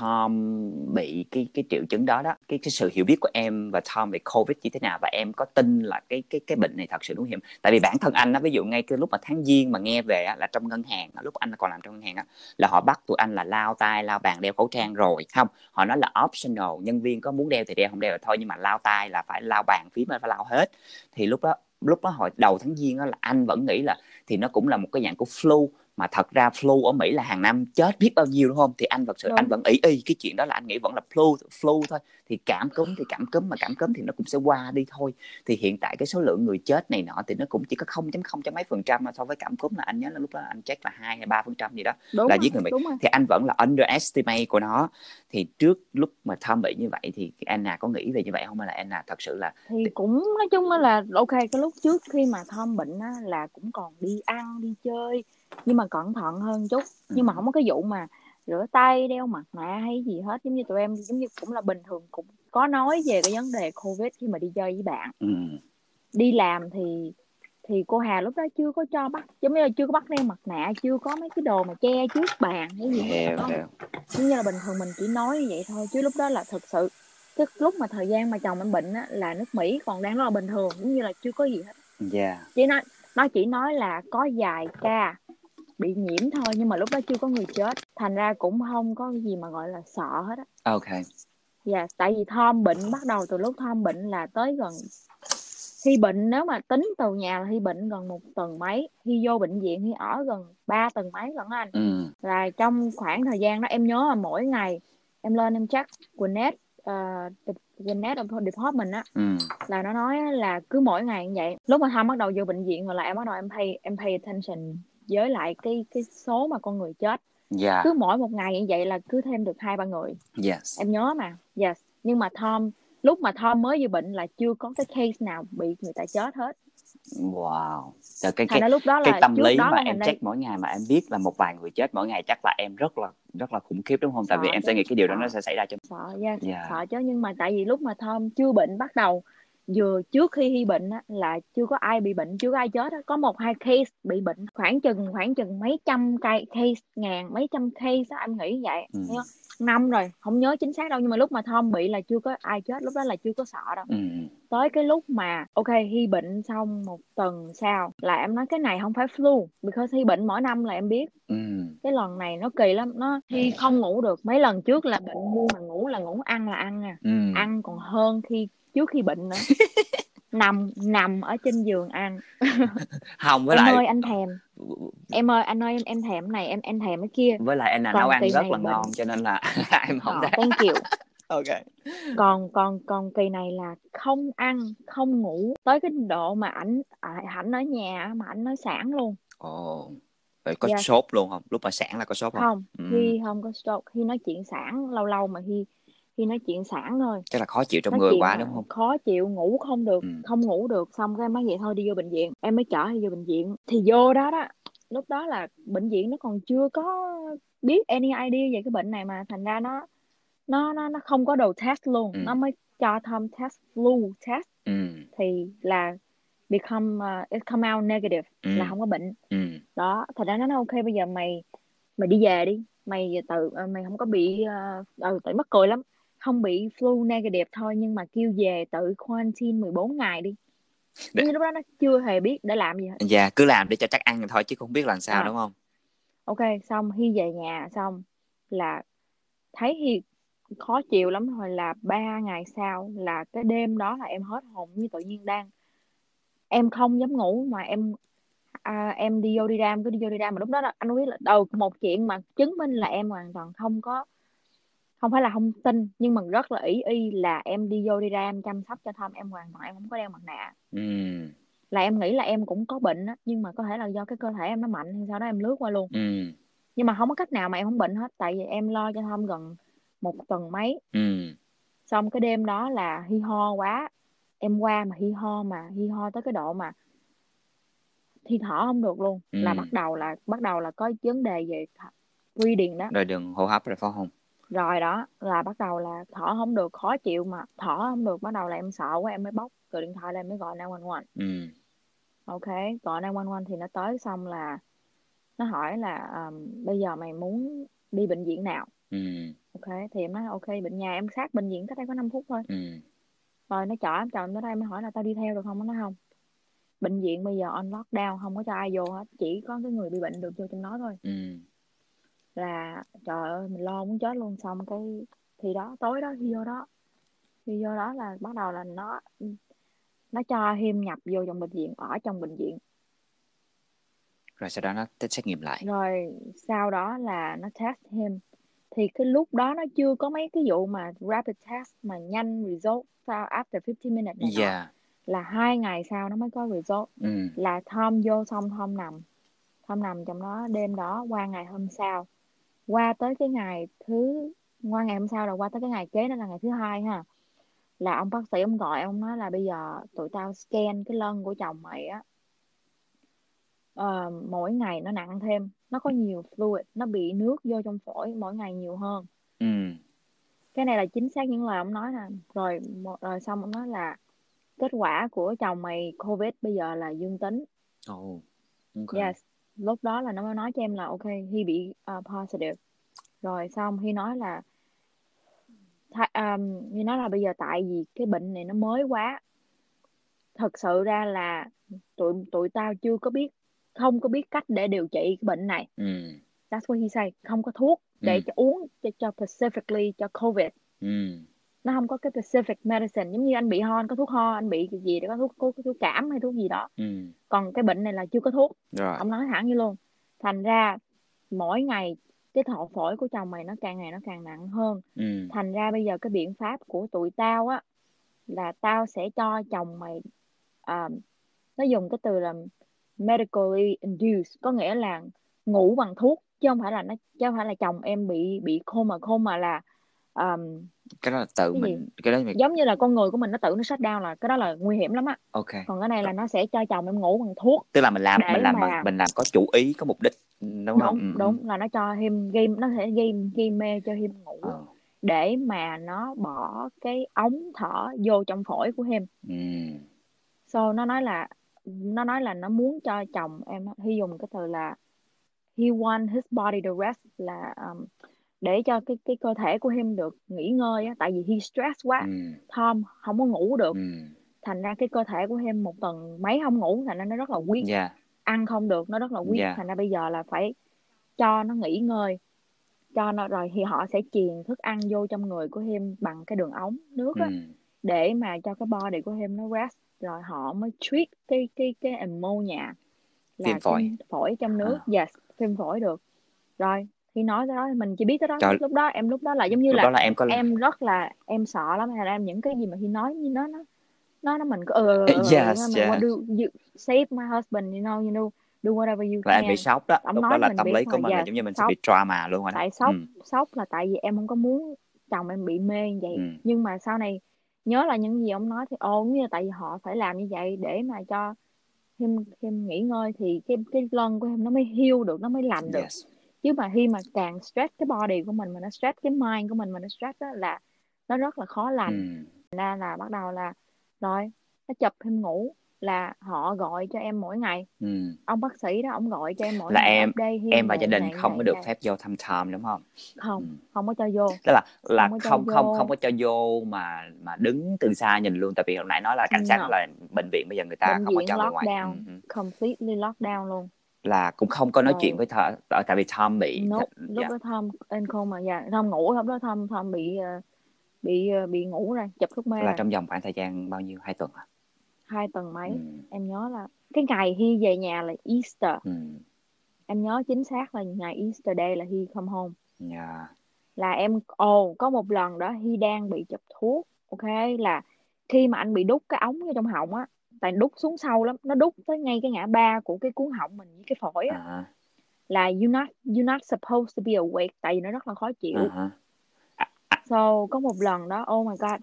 Tom bị cái cái triệu chứng đó đó cái cái sự hiểu biết của em và Tom về Covid như thế nào? Và em có tin là cái cái cái bệnh này thật sự nguy hiểm? Tại vì bản thân anh á ví dụ ngay cái lúc mà tháng giêng mà nghe về á, là trong ngân hàng lúc anh còn làm trong ngân hàng á là họ bắt tụi anh là lao tay lao bàn đeo khẩu trang rồi không? Họ nói là optional nhân viên có muốn đeo thì đeo không đeo là thôi nhưng mà lao tay là phải lao bàn phím là phải lao hết. Thì lúc đó lúc đó hồi đầu tháng giêng á là anh vẫn nghĩ là thì nó cũng là một cái dạng của flu mà thật ra flu ở Mỹ là hàng năm chết biết bao nhiêu đúng không? Thì anh thật sự Đúng. anh vẫn ý y cái chuyện đó là anh nghĩ vẫn là flu flu thôi. Thì cảm cúm thì cảm cúm mà cảm cúm thì nó cũng sẽ qua đi thôi. Thì hiện tại cái số lượng người chết này nọ thì nó cũng chỉ có 0.0 mấy phần trăm mà so với cảm cúm là anh nhớ là lúc đó anh check là hai hay ba phần trăm gì đó đúng là rồi, giết người Mỹ. thì anh vẫn là underestimate của nó. Thì trước lúc mà Tom bị như vậy thì Anna có nghĩ về như vậy không? Hay là Anna thật sự là thì cũng nói chung là ok cái lúc trước khi mà Tom bệnh á là cũng còn đi ăn đi chơi nhưng mà cẩn thận hơn chút. Nhưng mà Ừ. không có cái vụ mà rửa tay đeo mặt nạ hay gì hết. Giống như tụi em giống như cũng là bình thường cũng có nói về cái vấn đề covid khi mà đi chơi với bạn. Ừ, đi làm thì thì cô Hà lúc đó chưa có cho bắt giống như là chưa có bắt đeo mặt nạ chưa có mấy cái đồ mà che trước bàn cái gì hết hiểu đó hiểu. Giống như là bình thường mình chỉ nói như vậy thôi chứ lúc đó là thực sự cái lúc mà thời gian mà chồng em bệnh á, là nước Mỹ còn đang rất là bình thường giống như là chưa có gì hết. Yeah chỉ nói nó chỉ nói là có vài ca bị nhiễm thôi nhưng mà lúc đó chưa có người chết. Thành ra cũng không có gì mà gọi là sợ hết á. Ok. Dạ tại vì Tom bệnh bắt đầu từ lúc Tom bệnh là tới gần khi bệnh. Nếu mà tính từ nhà là khi bệnh gần một tuần mấy khi vô bệnh viện khi ở gần 3 tuần mấy lận anh. Ừ. Là trong khoảng thời gian đó em nhớ là mỗi ngày em lên em check Gwinnett uh, Gwinnett Department á. Ừ. Là nó nói là cứ mỗi ngày như vậy. Lúc mà Thâm bắt đầu vô bệnh viện rồi là em bắt đầu em pay em pay attention với lại cái cái số mà con người chết. Yeah cứ mỗi một ngày như vậy là cứ thêm được hai ba người. Yes. Em nhớ mà. Yes. Nhưng mà Tom lúc mà Tom mới vô bệnh là chưa có cái case nào bị người ta chết hết. Wow. Rồi cái thành cái lúc đó cái là tâm trước lý đó mà em đây check mỗi ngày mà em biết là một vài người chết mỗi ngày chắc là em rất là rất là khủng khiếp đúng không? Tại vì sợ em chứ sẽ nghĩ cái điều đó nó sẽ xảy ra cho sợ yeah, yeah sợ chứ. Nhưng mà tại vì lúc mà Tom chưa bệnh bắt đầu vừa trước khi hy bệnh á, là chưa có ai bị bệnh chưa có ai chết á. có một hai case bị bệnh khoảng chừng khoảng chừng mấy trăm cây case ngàn mấy trăm case á em nghĩ vậy ừ. năm rồi không nhớ chính xác đâu nhưng mà lúc mà Tom bị là chưa có ai chết lúc đó là chưa có sợ đâu. Ừ. Tới cái lúc mà ok hy bệnh xong một tuần sau là em nói cái này không phải flu because hy bệnh mỗi năm là em biết. Ừ. Cái lần này nó kỳ lắm nó khi không ngủ được. Mấy lần trước là bệnh nhưng mà ngủ là ngủ ăn là ăn à. Ừ. Ăn còn hơn khi trước khi bệnh nữa. Nằm nằm ở trên giường ăn. Không với em lại ơi anh thèm. Em ơi anh ơi em em thèm này em em thèm cái kia. Với lại anh là nấu ăn rất là bệnh. ngon cho nên là em không ờ thank you. Ok. Còn còn còn kỳ này là không ăn không ngủ. Tới cái độ mà ảnh à, ảnh ở nhà mà ảnh nói sản luôn. Ồ vậy có yes sốt luôn không? Lúc mà sản là có sốt không? Không ừ. Khi không có stroke khi nói chuyện sản lâu lâu mà khi khi nói chuyện sản thôi. Chắc là khó chịu trong nói người quá đúng không? khó chịu ngủ không được ừ không ngủ được xong cái em nói vậy thôi đi vô bệnh viện. Em mới chở đi vô bệnh viện. Thì vô đó đó lúc đó là bệnh viện nó còn chưa có biết any idea về cái bệnh này mà thành ra nó nó nó nó không có đồ test luôn. Ừ nó mới cho Tom test flu test. Ừ thì là become uh, it come out negative là ừ không có bệnh. Ừ đó thành ra nó nói ok bây giờ mày mày đi về đi. Mày tự ờ, mày không có bị uh, ừ tại mắc cười lắm không bị flu negative thôi nhưng mà kêu về tự quarantine 14 ngày đi. Để- giống như lúc đó nó chưa hề biết để làm gì hết. Dạ cứ làm để cho chắc ăn thôi chứ không biết làm sao à đúng không? Ok xong Hy về nhà xong là thấy Hy khó chịu lắm rồi là ba ngày sau là cái đêm đó là em hết hồn như tự nhiên đang em không dám ngủ mà em à, em đi vô đi ra em cứ đi vô đi ra mà lúc đó là anh biết là đầu một chuyện mà chứng minh là em hoàn toàn không có không phải là không tin nhưng mà rất là ý y là em đi vô đi ra em chăm sóc cho Thơm em hoàn toàn em không có đeo mặt nạ. Ừ. Là em nghĩ là em cũng có bệnh á nhưng mà có thể là do cái cơ thể em nó mạnh hay sau đó em lướt qua luôn. Ừ. Nhưng mà không có cách nào mà em không bệnh hết tại vì em lo cho Thơm gần một tuần mấy. Ừ. Xong cái đêm đó là hi ho quá. Em qua mà hi ho mà hi ho tới cái độ mà thi thở không được luôn. Là ừ bắt đầu là bắt đầu là có vấn đề về breathing đó. Rồi đường hô hấp rồi phải không rồi đó là bắt đầu là thở không được khó chịu mà thở không được bắt đầu là em sợ quá em mới bóc gọi điện thoại lên mới gọi 911 ừ. Ok gọi 911 thì nó tới xong là nó hỏi là um, bây giờ mày muốn đi bệnh viện nào? Ừ. Ok thì em nói ok bệnh nhà em sát bệnh viện cách đây có 5 phút thôi. Ừ. Rồi nó chở em chở em tới đây mới hỏi là tao đi theo được không? Nó nói không. Bệnh viện bây giờ on lockdown không có cho ai vô hết chỉ có cái người bị bệnh được vô trong đó thôi. Ừ là trời ơi mình lo muốn chết luôn. Xong cái thì đó tối đó khi vô đó. Khi vô đó là bắt đầu là nó nó cho Hiêm nhập vô trong bệnh viện ở trong bệnh viện. Rồi sau đó nó test xét nghiệm lại. Rồi sau đó là nó test Hiêm thì cái lúc đó nó chưa có mấy cái vụ mà rapid test mà nhanh result sau after 50 minutes này dạ là hai ngày sau nó mới có result. Ừ. Là Tom vô xong Tom nằm. Tom nằm trong đó đêm đó qua ngày hôm sau qua tới cái ngày thứ qua ngày hôm sau là qua tới cái ngày kế đó là ngày thứ hai ha là ông bác sĩ ông gọi ông nói là bây giờ tụi tao scan cái lân của chồng mày á ờ, mỗi ngày nó nặng thêm nó có nhiều fluid nó bị nước vô trong phổi mỗi ngày nhiều hơn. Ừ. Cái này là chính xác những lời ông nói nè. Rồi một rồi xong ông nói là kết quả của chồng mày covid bây giờ là dương tính. Oh ok. Yes lúc đó là nó mới nói cho em là ok Hy bị uh, positive. Rồi xong Hy nói là um, Hy nói là bây giờ tại vì cái bệnh này nó mới quá thật sự ra là tụi tụi tao chưa có biết không có biết cách để điều trị cái bệnh này. Ừ. That's what he say không có thuốc để Ừ. cho uống cho, cho specifically cho covid. Ừ nó không có cái specific medicine giống như anh bị ho anh có thuốc ho anh bị cái gì để có thuốc có, thuốc cảm hay thuốc gì đó. Ừ. Còn cái bệnh này là chưa có thuốc. Rồi. Ông nói thẳng như luôn. Thành ra mỗi ngày cái thọ phổi của chồng mày nó càng ngày nó càng nặng hơn. Ừ. Thành ra bây giờ cái biện pháp của tụi tao á là tao sẽ cho chồng mày à, nó dùng cái từ là medically induced có nghĩa là ngủ bằng thuốc chứ không phải là nó chứ không phải là chồng em bị bị coma. Coma là um, cái đó là tự Cái gì? mình cái đó là giống như là con người của mình nó tự nó shut down là cái đó là nguy hiểm lắm á. Ok. Còn cái này là nó sẽ cho chồng em ngủ bằng thuốc tức là mình làm mình làm mà- mình làm có chủ ý có mục đích đúng không? Đúng Ừ, đúng là nó cho him gây nó sẽ gây gây mê cho him ngủ ừ. Để mà nó bỏ cái ống thở vô trong phổi của him. Ừ. So nó nói là nó nói là nó muốn cho chồng em hy dùng cái từ là he want his body to rest là um, để cho cái cái cơ thể của him được nghỉ ngơi á tại vì he stress quá ừ. Tom không có ngủ được. Ừ. Thành ra cái cơ thể của him một tuần mấy không ngủ thành ra nó rất là weak. Dạ. Ăn không được nó rất là weak. Dạ. thành ra bây giờ là phải cho nó nghỉ ngơi. Cho nó rồi thì họ sẽ truyền thức ăn vô trong người của him bằng cái đường ống nước á ừ. để mà cho cái body của him nó rest rồi họ mới treat cái cái cái ammonia là phổi. phổi trong nước. À. yes viêm phổi được. Rồi khi nói tới đó thì mình chỉ biết tới đó Trời. lúc đó em lúc đó là giống như lúc là đó là em có em rất là em sợ lắm hay là em những cái gì mà khi nói như nó nó nó nó mình cứ ừ, ừ, ừ, Yes, yes. want to you save my husband you know you know do whatever you là em can bị sốc đó Ông lúc đó là tâm lý của mình là dạ, giống như mình sẽ sốc. bị trauma luôn rồi đó tại sốc ừ. sốc là tại vì em không có muốn chồng em bị mê như vậy Ừ. nhưng mà sau này nhớ là những gì ông nói thì ồ như là tại vì họ phải làm như vậy để mà cho em em nghỉ ngơi thì cái cái lân của em nó mới heal được nó mới lành được yes chứ mà khi mà càng stress cái body của mình mà nó stress cái mind của mình mà nó stress đó là nó rất là khó lành ừ. ra là bắt đầu là rồi nó chụp em ngủ là họ gọi cho em mỗi ngày Ừ. ông bác sĩ đó ông gọi cho em mỗi Là ngày em- Hiên em và gia đình này, không có được này. phép vô thăm Tom đúng không không Ừ. không có cho vô tức là là Không không không vô. không có cho vô mà mà đứng từ xa nhìn luôn tại vì hồi nãy nói là cảnh sát No. là bệnh viện bây giờ người ta bệnh không có cho người ngoài lockdown ừ, ừ. completely lockdown luôn là cũng không có nói Rồi. chuyện với thợ tại tại vì Tom bị Nope, lúc dạ. đó Tom em không mà dạ Tom ngủ lúc đó Tom Tom bị ờ, bị ờ, bị ngủ rồi chụp thuốc mê là rồi trong vòng khoảng thời gian bao nhiêu hai tuần à hai tuần mấy ừ. em nhớ là cái ngày Hy về nhà là Easter Ừ. em nhớ chính xác là ngày Easter day là Hy come home Dạ. là em ồ có một lần đó Hy đang bị chụp thuốc ok là khi mà anh bị đút cái ống vô trong họng á tại đút xuống sâu lắm nó đút tới ngay cái ngã ba của cái cuốn họng mình với cái phổi á. À, là you not you not supposed to be awake tại vì nó rất là khó chịu. À, so có một lần đó oh my god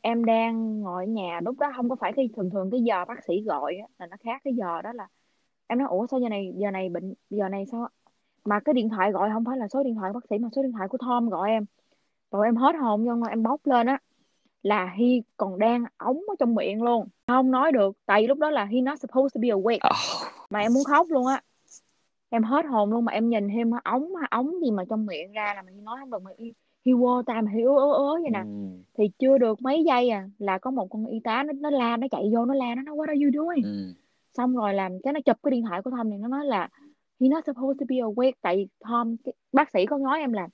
em đang ngồi ở nhà lúc đó không có phải cái thường thường cái giờ bác sĩ gọi á, là nó khác cái giờ đó là em nói ủa sao giờ này giờ này bệnh giờ này sao mà cái điện thoại gọi không phải là số điện thoại bác sĩ mà số điện thoại của Tom gọi em. Rồi em hết hồn vô em bóc lên á là Hy còn đang ống ở trong miệng luôn không nói được tại vì lúc đó là he not supposed to be awake. Oh, mà em muốn khóc luôn á. Em hết hồn luôn mà em nhìn thêm ống ống gì mà trong miệng ra là mình nói không được mà he, vô tam he ớ ớ ớ vậy nè. Ừ, thì chưa được mấy giây à là có một con y tá nó nó la nó chạy vô nó la nó nói what are you doing? Ừ, xong rồi làm cái nó chụp cái điện thoại của Tom này nó nói là he not supposed to be awake. Tại vì Tom cái, bác sĩ có nói em là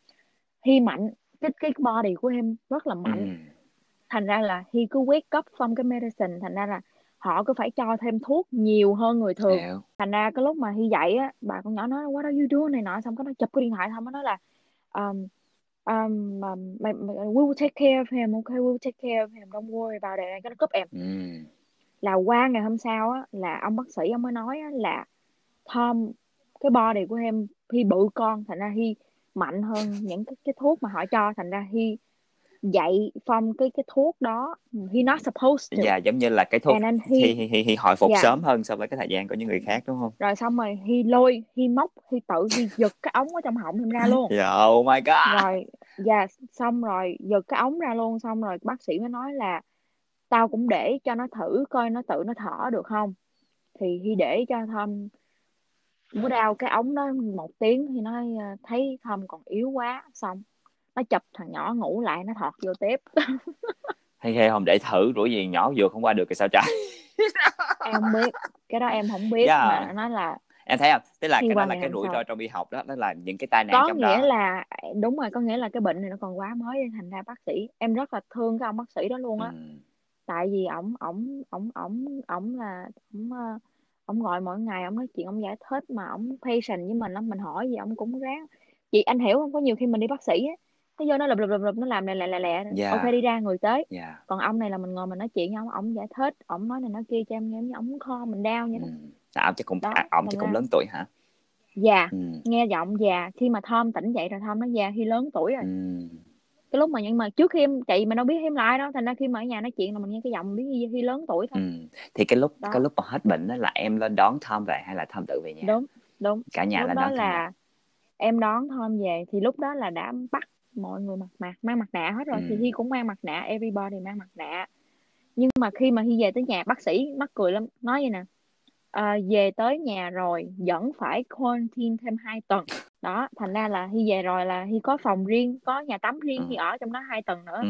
he mạnh. Cái cái body của em rất là mạnh. Ừ. thành ra là he cứ wake up from cái medicine. Thành ra là họ cứ phải cho thêm thuốc nhiều hơn người thường. Hiểu. thành ra cái lúc mà Hy dậy á bà con nhỏ nói what are you doing? này nọ xong cái nó chụp cái điện thoại xong nó nói là um, um, um, we will take care of him okay we will take care of him don't worry about it. Cái nó cướp em. Ừ, là qua ngày hôm sau á là ông bác sĩ ông mới nói á, là Tom cái body của em Hy bự con. Thành ra Hy mạnh hơn những cái, cái thuốc mà họ cho. Thành ra Hy dậy from cái cái thuốc đó. He not supposed to. Dạ giống như là cái thuốc and he thì, thì, thì hồi phục Dạ. sớm hơn so với cái thời gian của những người khác đúng không? Rồi xong rồi Hy lôi Hy móc Hy tự Hy giật cái ống ở trong họng em ra luôn. Dạ oh my god. Rồi dạ xong rồi giật cái ống ra luôn xong rồi bác sĩ mới nói là tao cũng để cho nó thử coi nó tự nó thở được không? Thì khi để cho thơm bữa đau cái ống đó một tiếng thì nó ờ, thấy thơm còn yếu quá. Xong nó chụp thằng nhỏ ngủ lại nó thọt vô tiếp hay hay không để thử rủi gì nhỏ vừa không qua được thì sao trái em không biết cái đó em không biết Yeah. mà nó là em thấy không? Tức là Khi cái đó là cái rủi ro trong y học đó đó là những cái tai nạn có trong nghĩa đó. là đúng rồi có nghĩa là cái bệnh này nó còn quá mới thành ra bác sĩ. Em rất là thương cái ông bác sĩ đó luôn á. Ừ. tại vì ổng ổng ổng ổng ổng là ổng ờ, ổng gọi mỗi ngày ổng nói chuyện ổng giải thích mà ổng patient với mình lắm. Mình hỏi gì ổng cũng ráng. Chị anh hiểu không? Có nhiều khi mình đi bác sĩ á cái vô nó lụp lụp lụp lụp nó làm lẹ lẹ lẹ lẹ. Dạ. ok đi ra người tới. Dạ. Còn ông này là mình ngồi mình nói chuyện với ông ổng giải thích. Ổng nói này nói kia cho em nghe như ổng kho mình đau vậy ừ. đó à, ông chắc cũng Đó, à, ông chắc cũng lớn tuổi hả? Già ừ. nghe giọng già. Khi mà thơm tỉnh dậy rồi thơm nó già khi lớn tuổi rồi. Ừ. cái lúc mà nhưng mà trước khi em chạy mà đâu biết em lại đâu thành ra khi mà ở nhà nói chuyện là mình nghe cái giọng biết khi, lớn tuổi thôi. Ừ. thì cái lúc Đó. cái lúc mà hết bệnh đó là em lên đón Thơm về hay là Thơm tự về nhà? Đúng đúng. Cả nhà lúc lên đó đón là em đón thơm về thì lúc đó là đã bắt mọi người mặc mặt mang mặt nạ hết rồi thì Ừ. Hi cũng mang mặt nạ everybody mang mặt nạ nhưng mà khi mà Hi về tới nhà bác sĩ mắc cười lắm nói vậy nè à, về tới nhà rồi vẫn phải quarantine thêm 2 tuần đó thành ra là Hi về rồi là Hi có phòng riêng có nhà tắm riêng Ừ. Hi ở trong đó hai tuần nữa ừ.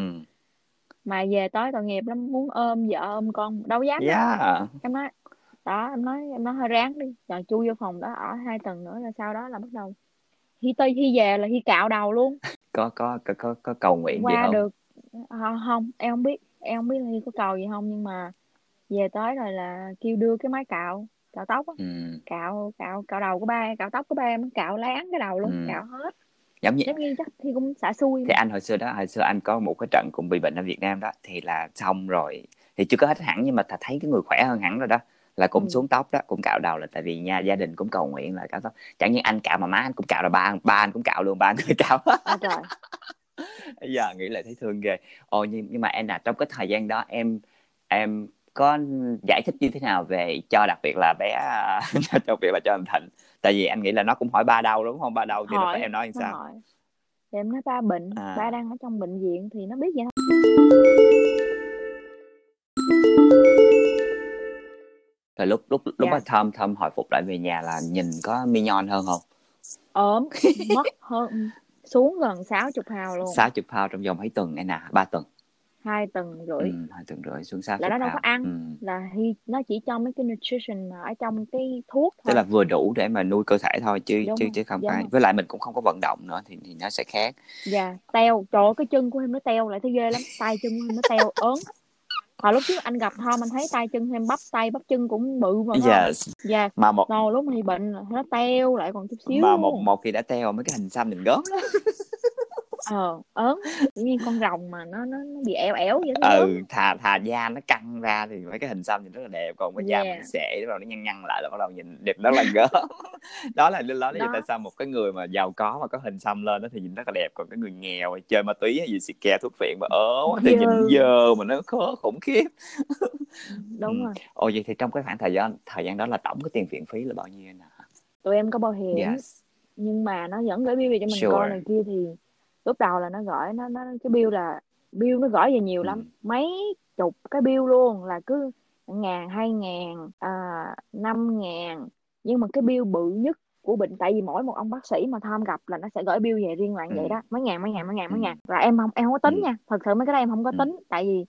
mà về tới tội nghiệp lắm muốn ôm vợ ôm con đâu dám đâu. yeah em nói đó em nói em nói hơi ráng đi rồi chui vô phòng đó ở hai tuần nữa là sau đó là bắt đầu Hi tới Hi về là Hi cạo đầu luôn. Có có có có, có cầu nguyện gì qua không? được không, không em không biết em không biết là Hi có cầu gì không nhưng mà về tới rồi là kêu đưa cái máy cạo cạo tóc á. Ừ. cạo cạo cạo đầu của ba cạo tóc của ba em cạo láng cái đầu luôn Ừ. cạo hết. Giống như giống như chắc Hi cũng xả xui thì anh hồi xưa đó hồi xưa anh có một cái trận cũng bị bệnh ở Việt Nam đó thì là xong rồi. Thì chưa có hết hẳn nhưng mà thà thấy cái người khỏe hơn hẳn rồi đó là cũng Ừ. xuống tóc đó cũng cạo đầu là tại vì nhà gia đình cũng cầu nguyện là cạo tóc. Chẳng như anh cạo mà má anh cũng cạo là ba ba anh cũng cạo luôn ba người cạo. À, trời. Giờ nghĩ lại thấy thương ghê. Ồ nhưng nhưng mà em là trong cái thời gian đó em em có giải thích như thế nào về cho đặc biệt là bé đặc biệt là cho anh Thịnh? Tại vì anh nghĩ là nó cũng hỏi ba đâu đúng không? Ba đâu thì hỏi em nói làm sao? hỏi. Em nói ba bệnh À. ba đang ở trong bệnh viện thì nó biết vậy thôi rồi lúc lúc lúc Dạ. đó thơm thơm hồi phục lại về nhà là nhìn có mignon hơn không? Ốm mất hơn xuống gần 60 hào luôn. Sáu chục pound trong vòng mấy tuần em nè? Ba tuần. Hai tuần rưỡi. Ừ, hai tuần rưỡi xuống sáu là chục nó đâu có pound ăn ừ. là hi, nó chỉ cho mấy cái nutrition mà ở trong cái thuốc tức thôi. là vừa đủ để mà nuôi cơ thể thôi chứ Đúng chứ rồi, chứ không đúng phải. rồi. với lại mình cũng không có vận động nữa thì, thì nó sẽ khác. Dạ teo trời ơi, cái chân của em nó teo lại thấy ghê lắm. Tay chân của em nó teo ớn hồi lúc trước anh gặp Thom anh thấy tay chân em bắp tay bắp chân cũng bự mà yes. Dạ. Mà một rồi lúc thì bệnh nó teo lại còn chút xíu. mà một một khi đã teo mấy cái hình xăm nhìn gớm ờ ớn tự nhiên con rồng mà nó nó, nó bị ẻo ẻo vậy ừ ớn thà thà da nó căng ra thì mấy cái hình xăm nhìn rất là đẹp còn cái da Yeah. mình xệ bắt đầu nó nhăn nhăn lại là bắt đầu nhìn đẹp rất là gớm đó là Đó. tại sao một cái người mà giàu có mà có hình xăm lên đó thì nhìn rất là đẹp còn cái người nghèo chơi ma túy hay gì xì ke thuốc phiện mà ớ thì Dơ. nhìn dơ mà nó khó khủng khiếp đúng Ừ. rồi ồ vậy thì trong cái khoảng thời gian thời gian đó là tổng cái tiền viện phí là bao nhiêu nè tụi em có bảo hiểm yes nhưng mà nó vẫn gửi bill về cho mình Sure. coi này kia thì lúc đầu là nó gửi nó nó cái bill là bill nó gửi về nhiều Ừ. lắm mấy chục cái bill luôn là cứ ngàn hai ngàn à, năm ngàn nhưng mà cái bill bự nhất của bệnh tại vì mỗi một ông bác sĩ mà tham gặp là nó sẽ gửi bill về riêng bạn Ừ. vậy đó mấy ngàn mấy ngàn mấy ngàn mấy Ừ. ngàn và em không em không có tính Ừ. nha thật sự mấy cái đó em không có Ừ. tính tại vì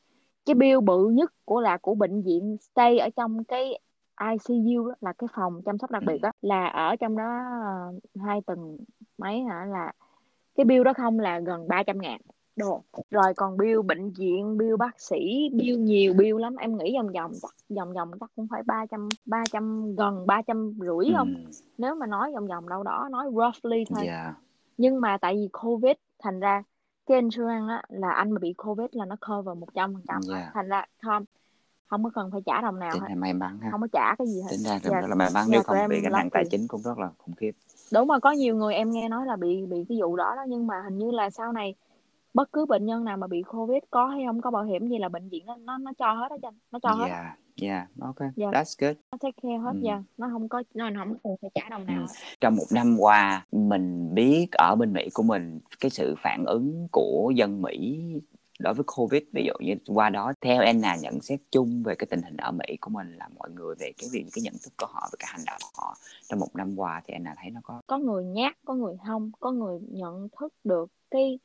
cái bill bự nhất của là của bệnh viện stay ở trong cái ICU đó, là cái phòng chăm sóc đặc Ừ. biệt đó là ở trong đó ờ, hai tuần mấy hả là cái bill đó không là gần 300 ngàn đồ rồi còn bill bệnh viện bill bác sĩ bill nhiều bill lắm. Em nghĩ vòng vòng chắc vòng vòng chắc cũng phải 300 300 gần 300 rưỡi không? Ừ. nếu mà nói vòng vòng đâu đó nói roughly thôi. Dạ. Nhưng mà tại vì covid thành ra cái insurance á là anh mà bị covid là nó cover một trăm phần trăm Dạ. thành ra không không có cần phải trả đồng nào tính hết. may mắn ha. Không có trả cái gì hết. Tính ra Dạ. là may mắn. Dạ, nếu tụi không bị gánh nặng tài chính cũng rất là khủng khiếp đúng rồi có nhiều người em nghe nói là bị bị cái vụ đó đó nhưng mà hình như là sau này bất cứ bệnh nhân nào mà bị covid có hay không có bảo hiểm gì là bệnh viện nó nó, nó cho hết đó anh nó cho hết yeah yeah ok Dạ. that's good nó take care hết Ừ. dạ nó không có nó không cần phải trả đồng nào Ừ. trong một năm qua mình biết ở bên Mỹ của mình cái sự phản ứng của dân Mỹ đối với covid ví dụ như qua đó theo Anna nhận xét chung về cái tình hình ở Mỹ của mình là mọi người về cái việc cái nhận thức của họ về cái hành động của họ trong một năm qua thì Anna thấy nó có có người nhát có người không có người nhận thức được cái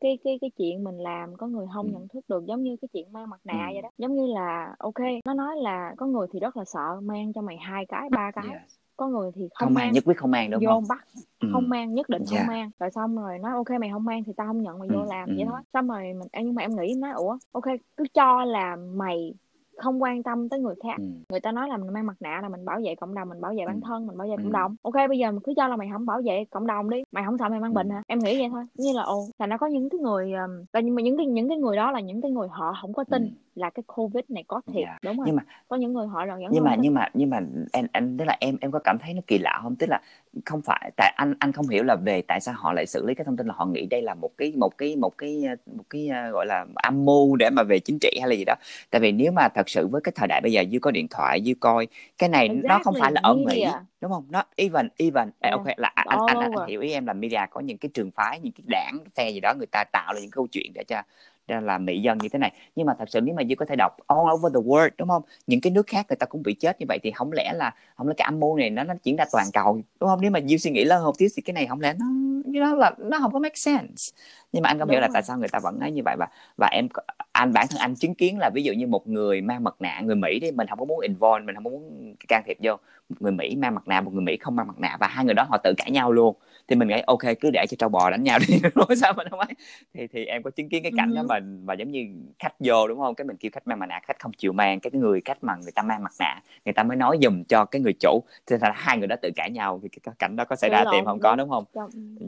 cái cái cái chuyện mình làm có người không ừ. nhận thức được giống như cái chuyện mang mặt nạ ừ. vậy đó giống như là ok nó nói là có người thì rất là sợ mang cho mày hai cái ba cái yes có người thì không, không mang, mang nhất quyết không mang đúng vô không bắt ừ. không mang nhất định yeah. không mang rồi xong rồi nói ok mày không mang thì tao không nhận mày vô ừ. làm ừ. vậy thôi xong rồi mình nhưng mà em nghĩ nói ủa ok cứ cho là mày không quan tâm tới người khác ừ. người ta nói là mình mang mặt nạ là mình bảo vệ cộng đồng mình bảo vệ bản ừ. thân mình bảo vệ ừ. cộng đồng ok bây giờ mình cứ cho là mày không bảo vệ cộng đồng đi mày không sợ mày mang bệnh hả em nghĩ vậy thôi như là ồ là nó có những cái người um, nhưng mà những cái những cái người đó là những cái người họ không có tin ừ là cái covid này có thiệt yeah. đúng không nhưng mà có những người họ là nhưng mà nhưng mà nhưng mà anh anh tức là em em có cảm thấy nó kỳ lạ không tức là không phải tại anh anh không hiểu là về tại sao họ lại xử lý cái thông tin là họ nghĩ đây là một cái một cái một cái một cái uh, gọi là âm mưu để mà về chính trị hay là gì đó tại vì nếu mà thật sự với cái thời đại bây giờ dư có điện thoại dư coi cái này exactly. nó không phải là ở mỹ đúng không nó even even yeah. ok là anh anh, anh, anh hiểu ý em là media có những cái trường phái những cái đảng phe gì đó người ta tạo ra những câu chuyện để cho ra là mỹ dân như thế này. Nhưng mà thật sự nếu mà dư có thể đọc all over the world, đúng không? Những cái nước khác người ta cũng bị chết như vậy thì không lẽ là, không lẽ cái âm mưu này nó nó diễn ra toàn cầu, đúng không? Nếu mà dư suy nghĩ lâu một tí thì cái này không lẽ nó nó là, nó không có make sense nhưng mà anh không đúng hiểu là tại sao người ta vẫn nói như vậy? Và và em anh bản thân anh chứng kiến là ví dụ như một người mang mặt nạ người mỹ đi mình không có muốn involve mình không có muốn can thiệp vô. Một người mỹ mang mặt nạ một người mỹ không mang mặt nạ và hai người đó họ tự cãi nhau luôn. Thì mình nghĩ ok cứ để cho trâu bò đánh nhau đi rồi sao mình không ấy. Thì thì em có chứng kiến cái cảnh đó mà và giống như khách vô đúng không? Cái mình kêu khách mang mặt nạ khách không chịu mang cái người khách mà người ta mang mặt nạ người ta mới nói dùm cho cái người chủ. Thì là hai người đó tự cãi nhau thì cái cảnh đó có xảy ra tiệm không có đúng không?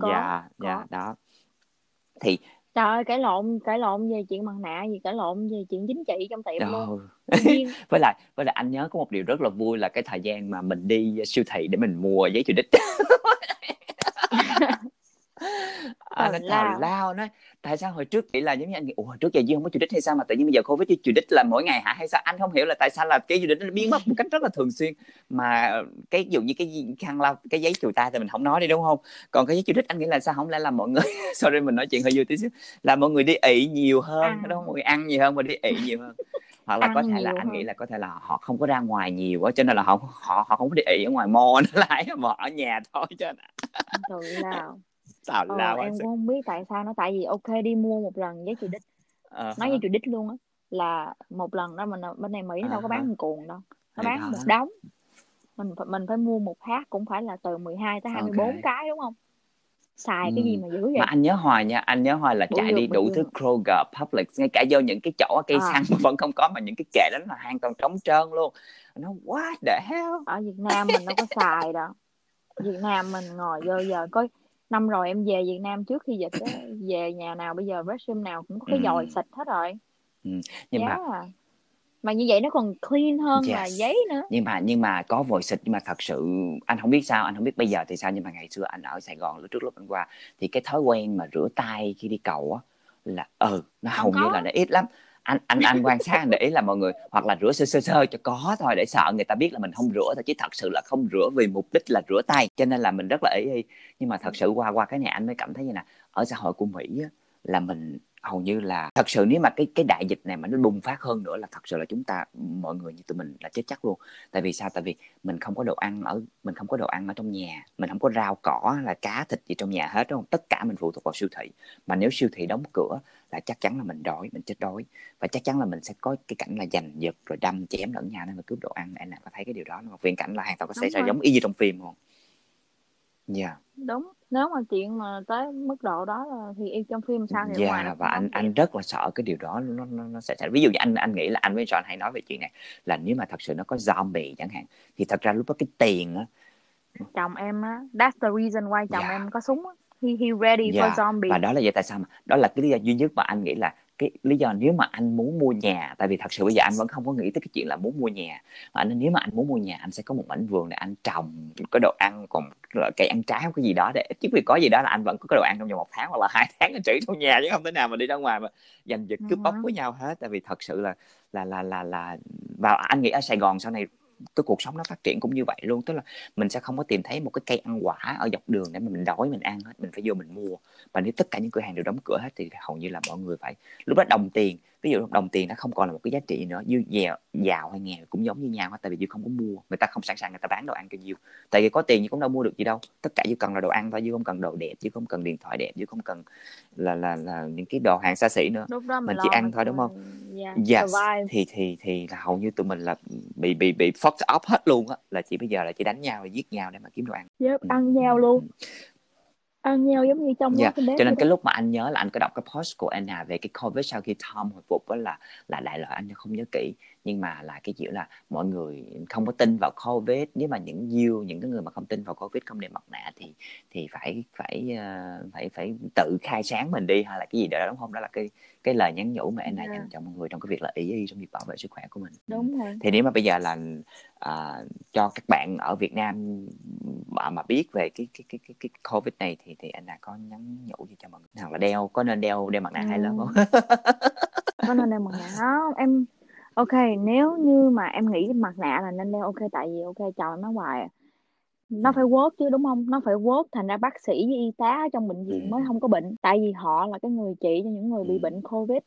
Dạ dạ đó thì trời ơi cãi lộn cãi lộn về chuyện mặt nạ gì cãi lộn về chuyện chính trị trong tiệm luôn. Với lại với lại anh nhớ có một điều rất là vui là cái thời gian mà mình đi siêu thị để mình mua giấy chủ đích à, nó tào lao nói tại sao hồi trước nghĩ là giống như anh nghĩ ủa trước giờ duy không có chủ đích hay sao mà tự nhiên bây giờ covid chủ đích là mỗi ngày hả hay sao? Anh không hiểu là tại sao là cái chủ đích nó biến mất một cách rất là thường xuyên. Mà cái ví dụ như cái khăn lau cái giấy chùi tay thì mình không nói đi đúng không còn cái giấy chủ đích anh nghĩ là sao? Không lẽ là mọi người sorry mình nói chuyện hơi vui tí xíu. Là mọi người đi ị nhiều hơn à. đúng không mọi người ăn nhiều hơn và đi ị nhiều hơn. Hoặc là ăn có thể là anh hơn. nghĩ là có thể là họ không có ra ngoài nhiều quá cho nên là họ họ họ không có đi ị ở ngoài mall lại mà ở nhà thôi cho nên nào tào ờ, lao em cũng không biết tại sao nó tại vì ok đi mua một lần giấy trừ đích uh-huh. nói giấy trừ đích luôn á là một lần đó mình bên này mỹ nó uh-huh. đâu có bán một cuồng đâu nó bán đó. một đống mình mình phải mua một phát cũng phải là từ 12 tới 24 okay. cái đúng không xài ừ. cái gì mà dữ vậy mà anh nhớ hoài nha anh nhớ hoài là bữa chạy đi đủ thứ Kroger Publix ngay cả vô những cái chỗ cây à. xăng vẫn không có mà những cái kệ đó là hoàn toàn trống trơn luôn nó what the hell ở Việt Nam mình đâu có xài đâu Việt Nam mình ngồi vô giờ coi năm rồi em về Việt Nam trước khi dịch á về nhà nào bây giờ restroom nào cũng có cái dòi xịt hết rồi ừ. nhưng yeah. mà mà như vậy nó còn clean hơn yes. là giấy nữa nhưng mà nhưng mà có vòi xịt nhưng mà thật sự anh không biết sao anh không biết bây giờ thì sao nhưng mà ngày xưa anh ở Sài Gòn lúc trước lúc anh qua thì cái thói quen mà rửa tay khi đi cầu á là ừ nó hầu như là nó ít lắm anh anh anh quan sát anh để ý là mọi người hoặc là rửa sơ sơ sơ cho có thôi để sợ người ta biết là mình không rửa thôi chứ thật sự là không rửa vì mục đích là rửa tay. Cho nên là mình rất là ý y. Nhưng mà thật sự qua qua cái nhà anh mới cảm thấy như là ở xã hội của mỹ á, là mình hầu như là thật sự nếu mà cái cái đại dịch này mà nó bùng phát hơn nữa là thật sự là chúng ta mọi người như tụi mình là chết chắc luôn. Tại vì sao? Tại vì mình không có đồ ăn ở mình không có đồ ăn ở trong nhà mình không có rau cỏ là cá thịt gì trong nhà hết đúng không? Tất cả mình phụ thuộc vào siêu thị. Mà nếu siêu thị đóng cửa là chắc chắn là mình đói mình chết đói. Và chắc chắn là mình sẽ có cái cảnh là giành giật rồi đâm chém lẫn nhau nên là cướp đồ ăn. Em nào có thấy cái điều đó? Một viễn cảnh là hoàn toàn có xảy ra giống y như trong phim không dạ yeah. đúng nếu mà chuyện mà tới mức độ đó thì y trong phim sao thì yeah, ngoài và anh anh rất là sợ cái điều đó nó nó, nó sẽ ví dụ như anh anh nghĩ là anh với John hay nói về chuyện này là nếu mà thật sự nó có zombie chẳng hạn thì thật ra lúc đó cái tiền á chồng em á that's the reason why chồng yeah. em có súng á he, he ready yeah. for zombie và đó là vậy tại sao mà đó là cái lý do duy nhất mà anh nghĩ là cái lý do nếu mà anh muốn mua nhà tại vì thật sự bây giờ anh vẫn không có nghĩ tới cái chuyện là muốn mua nhà mà anh nếu mà anh muốn mua nhà anh sẽ có một mảnh vườn để anh trồng có đồ ăn còn cây ăn trái cái gì đó để chứ vì có gì đó là anh vẫn có cái đồ ăn trong vòng một tháng hoặc là hai tháng anh trữ trong nhà chứ không thể nào mà đi ra ngoài mà giành giật cướp bóc với nhau hết. Tại vì thật sự là là là là là và anh nghĩ ở Sài Gòn sau này cái cuộc sống nó phát triển cũng như vậy luôn. Tức là mình sẽ không có tìm thấy một cái cây ăn quả ở dọc đường để mà mình đói, mình ăn hết, mình phải vô mình mua. Và nếu tất cả những cửa hàng đều đóng cửa hết thì hầu như là mọi người phải, lúc đó đồng tiền ví dụ đồng tiền nó không còn là một cái giá trị nữa dư giàu, giàu hay nghèo cũng giống như nhau tại vì dư không có mua. Người ta không sẵn sàng người ta bán đồ ăn cho dư. Tại vì có tiền nhưng cũng đâu mua được gì đâu. Tất cả dư cần là đồ ăn thôi dư không cần đồ đẹp dư không cần điện thoại đẹp dư không cần là là là những cái đồ hàng xa xỉ nữa. Lúc đó mình chỉ ăn thôi đúng không? yeah, yes. thì thì thì là hầu như tụi mình là bị bị bị fucked up hết luôn á là chỉ bây giờ là chỉ đánh nhau và giết nhau để mà kiếm đồ ăn. Yep, ăn nhau luôn ăn nhau giống như trong yeah. cho nên cái lúc mà anh nhớ là anh có đọc cái post của Anna về cái covid sau khi Tom hồi phục đó là là đại loại anh không nhớ kỹ nhưng mà là cái chuyện là mọi người không có tin vào covid. Nếu mà những you những cái người mà không tin vào covid không đeo mặt nạ thì thì phải phải uh, phải phải tự khai sáng mình đi hay là cái gì đó đúng không? Đó là cái cái lời nhắn nhủ mà Anna yeah. dành cho mọi người trong cái việc là ý y trong việc bảo vệ sức khỏe của mình. Đúng rồi. Thì nếu mà bây giờ là uh, cho các bạn ở Việt Nam mà mà biết về cái cái cái cái, cái covid này thì thì anh đã có nhắn nhủ gì cho mọi người? Hoặc là đeo có nên đeo đeo mặt nạ ừ. hay là không? Có nên đeo mặt nạ không? Em ok nếu như mà em nghĩ mặt nạ là nên đeo ok tại vì ok chào nó hoài nó phải work chứ đúng không? Nó phải work thành ra bác sĩ với y tá trong bệnh viện mới không có bệnh. Tại vì họ là cái người trị cho những người bị bệnh covid.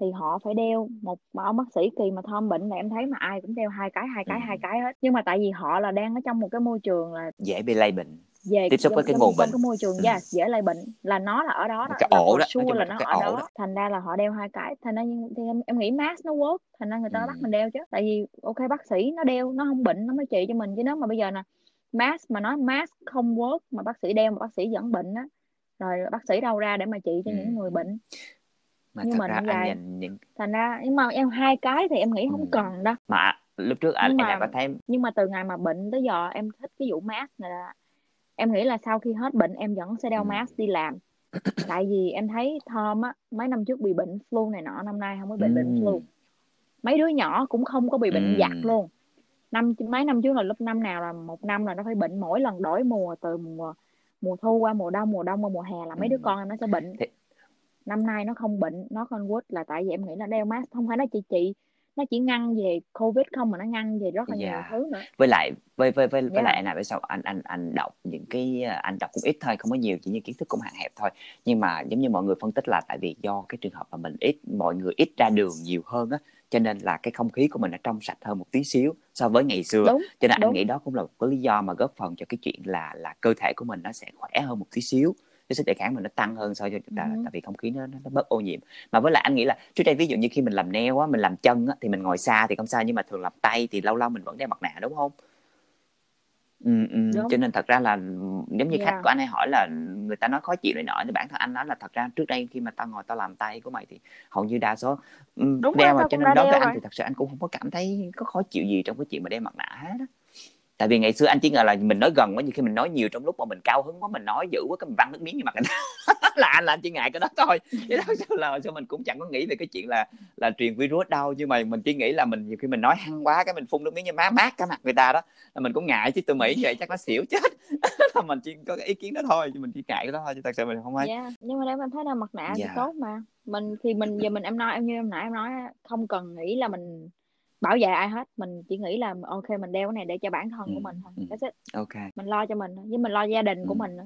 Thì họ phải đeo một mà ông bác sĩ kỳ mà thom bệnh là em thấy mà ai cũng đeo hai cái hai cái ừ. hai cái hết. Nhưng mà tại vì họ là đang ở trong một cái môi trường là dễ bị lây bệnh về tiếp xúc với cái nguồn bệnh cái môi trường ừ. yeah, dễ lây bệnh là nó là ở đó, đó cái ổ đó sure là nó ở đó. đó thành ra là họ đeo hai cái thành ra thì em, em nghĩ mask nó work thành ra người ta ừ. bắt mình đeo chứ tại vì ok bác sĩ nó đeo nó không bệnh nó mới trị cho mình chứ nếu mà bây giờ nè mask mà nói mask không work mà bác sĩ đeo mà bác sĩ vẫn bệnh á rồi bác sĩ đâu ra để mà trị cho ừ. những người bệnh mà như mình ra anh nhìn những thành ra nhưng mà em hai cái thì em nghĩ không ừ. cần đâu mà lúc trước anh mà, có thấy nhưng mà từ ngày mà bệnh tới giờ em thích cái vụ mask này là em nghĩ là sau khi hết bệnh em vẫn sẽ đeo ừ. mask đi làm tại vì em thấy Thom á mấy năm trước bị bệnh flu này nọ năm nay không có bị ừ. bệnh flu mấy đứa nhỏ cũng không có bị bệnh ừ. giặt luôn năm mấy năm trước là lúc năm nào là một năm là nó phải bệnh mỗi lần đổi mùa từ mùa mùa thu qua mùa đông mùa đông qua mùa hè là mấy đứa con em nó sẽ bệnh năm nay nó không bệnh nó con quýt là tại vì em nghĩ là đeo mask không phải nó chỉ trị nó chỉ ngăn về covid không mà nó ngăn về rất là yeah. nhiều dạ. thứ nữa với lại với với với, với dạ. lại này sao anh anh anh đọc những cái anh đọc cũng ít thôi không có nhiều chỉ như kiến thức cũng hạn hẹp thôi nhưng mà giống như mọi người phân tích là tại vì do cái trường hợp mà mình ít mọi người ít ra đường nhiều hơn á cho nên là cái không khí của mình nó trong sạch hơn một tí xíu so với ngày xưa đúng, cho nên đúng. anh nghĩ đó cũng là một cái lý do mà góp phần cho cái chuyện là là cơ thể của mình nó sẽ khỏe hơn một tí xíu cái sức đề kháng mình nó tăng hơn so với chúng ta ừ. tại vì không khí nó, nó nó bớt ô nhiễm mà với lại anh nghĩ là trước đây ví dụ như khi mình làm neo á mình làm chân á thì mình ngồi xa thì không sao nhưng mà thường làm tay thì lâu lâu mình vẫn đeo mặt nạ đúng không ừ, ừ. cho nên thật ra là giống như yeah. khách của anh hay hỏi là người ta nói khó chịu này nọ thì bản thân anh nói là thật ra trước đây khi mà tao ngồi tao làm tay của mày thì hầu như đa số Đúng đeo rồi, mà cho nên đối với anh thì thật sự anh cũng không có cảm thấy có khó chịu gì trong cái chuyện mà đeo mặt nạ hết á tại vì ngày xưa anh chỉ ngờ là mình nói gần quá như khi mình nói nhiều trong lúc mà mình cao hứng quá mình nói dữ quá cái mình văng nước miếng như mặt anh. Là anh là anh chỉ ngại cái đó thôi. Chứ thật sự là sao mình cũng chẳng có nghĩ về cái chuyện là là truyền virus đâu. Nhưng mà mình chỉ nghĩ là mình nhiều khi mình nói hăng quá cái mình phun nước miếng như má mát cái mặt người ta đó là mình cũng ngại chứ tụi mỹ vậy chắc nó xỉu chết. Là mình chỉ có cái ý kiến đó thôi chứ mình chỉ ngại cái đó thôi chứ thật sự mình không hay yeah. nhưng mà nếu em thấy là mặt nạ yeah. thì tốt mà. Mình thì mình giờ mình em nói em như em nãy em nói không cần nghĩ là mình bảo vệ ai hết mình chỉ nghĩ là ok mình đeo cái này để cho bản thân ừ. của mình thôi ừ. That's it. ok mình lo cho mình với mình lo gia đình ừ. của mình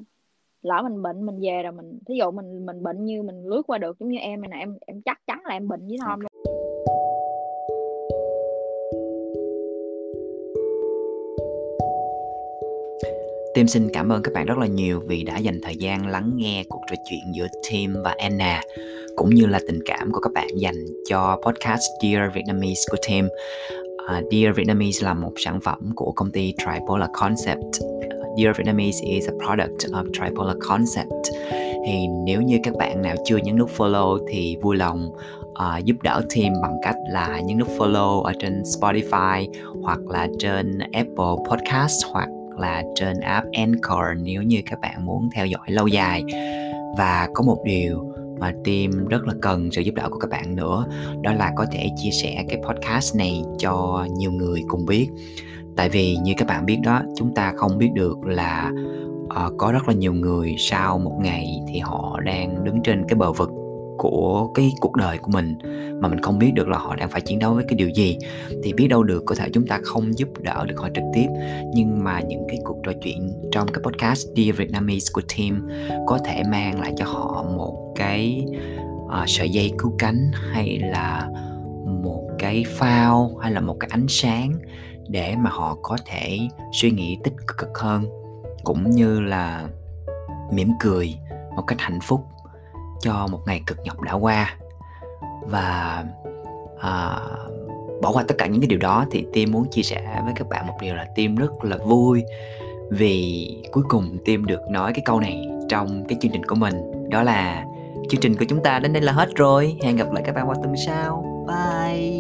lỡ mình bệnh mình về rồi mình thí dụ mình mình bệnh như mình lướt qua được giống như em này nè em em chắc chắn là em bệnh với Thom okay. luôn Tim xin cảm ơn các bạn rất là nhiều vì đã dành thời gian lắng nghe cuộc trò chuyện giữa Tim và Anna cũng như là tình cảm của các bạn dành cho podcast Dear Vietnamese của Tim. Uh, Dear Vietnamese là một sản phẩm của công ty Tripolar Concept. Dear Vietnamese is a product of Tripolar Concept. Thì nếu như các bạn nào chưa nhấn nút follow thì vui lòng uh, giúp đỡ team bằng cách là nhấn nút follow ở trên Spotify hoặc là trên Apple Podcast hoặc là trên app Anchor nếu như các bạn muốn theo dõi lâu dài và có một điều mà team rất là cần sự giúp đỡ của các bạn nữa. Đó là có thể chia sẻ cái podcast này cho nhiều người cùng biết. Tại vì như các bạn biết đó chúng ta không biết được là uh, có rất là nhiều người sau một ngày thì họ đang đứng trên cái bờ vực của cái cuộc đời của mình mà mình không biết được là họ đang phải chiến đấu với cái điều gì thì biết đâu được có thể chúng ta không giúp đỡ được họ trực tiếp. Nhưng mà những cái cuộc trò chuyện trong cái podcast Dear Vietnamese của team có thể mang lại cho họ một cái uh, sợi dây cứu cánh hay là một cái phao hay là một cái ánh sáng để mà họ có thể suy nghĩ tích cực hơn cũng như là mỉm cười một cách hạnh phúc cho một ngày cực nhọc đã qua. Và à, bỏ qua tất cả những cái điều đó thì tim muốn chia sẻ với các bạn một điều là tim rất là vui vì cuối cùng tim được nói cái câu này trong cái chương trình của mình. Đó là chương trình của chúng ta đến đây là hết rồi. Hẹn gặp lại các bạn vào tuần sau. Bye!